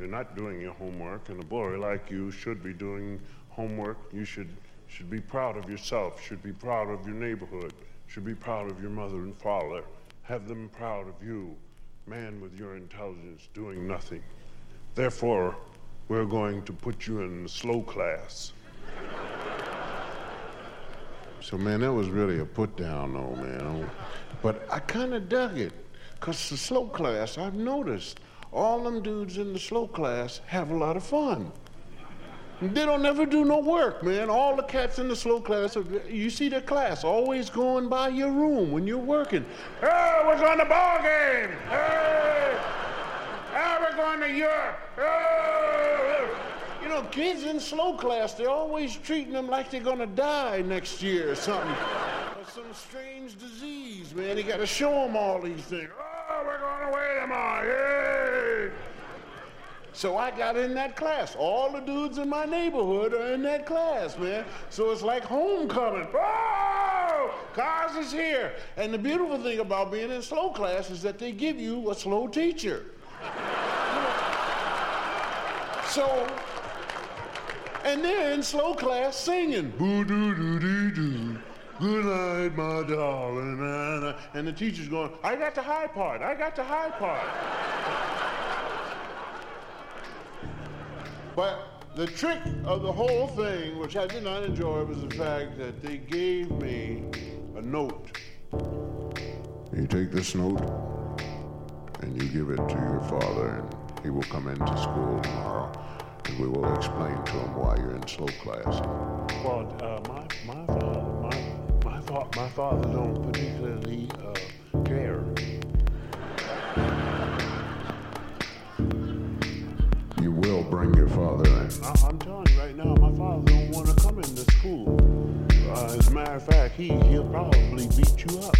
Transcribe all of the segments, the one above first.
you're not doing your homework, and a boy like you should be doing homework. You should, should be proud of yourself, should be proud of your neighborhood, should be proud of your mother and father. Have them proud of you, man with your intelligence, doing nothing. Therefore, we're going to put you in the slow class. So, man, that was really a put down, though, man. But I kind of dug it, because the slow class, I've noticed all them dudes in the slow class have a lot of fun. They don't never do no work, man. All the cats in the slow class, you see their class always going by your room when you're working. Hey, we're going to ball game. Hey, hey we're going to Europe. Hey. You know, kids in slow class, they're always treating them like they're gonna die next year or something. or some strange disease, man. You gotta show them all these things. Oh, we're going away tomorrow. Yay! So I got in that class. All the dudes in my neighborhood are in that class, man. So it's like homecoming. Oh, cars is here. And the beautiful thing about being in slow class is that they give you a slow teacher. so and they're in slow class singing. Boo doo doo doo doo. Good night, my darling. And the teacher's going, I got the high part. I got the high part. But the trick of the whole thing, which I did not enjoy, was the fact that they gave me a note. You take this note and you give it to your father, and he will come into school tomorrow and we will explain to him why you're in slow class. Well, uh, my, my father, my, my, fa- my father don't particularly uh, care. Bring your father in. I, am telling you right now, my father don't want to come into school. Uh, as a matter of fact, he, he'll probably beat you up.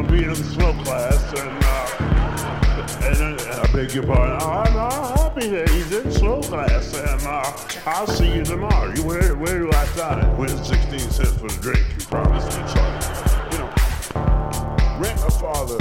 To be in the slow class, and uh, and I beg your pardon. I'm, I'm happy that he's in slow class, and uh, I'll see you tomorrow. You, where where do I sign? Win 16 cents for the drink. You promised me, you know, rent a father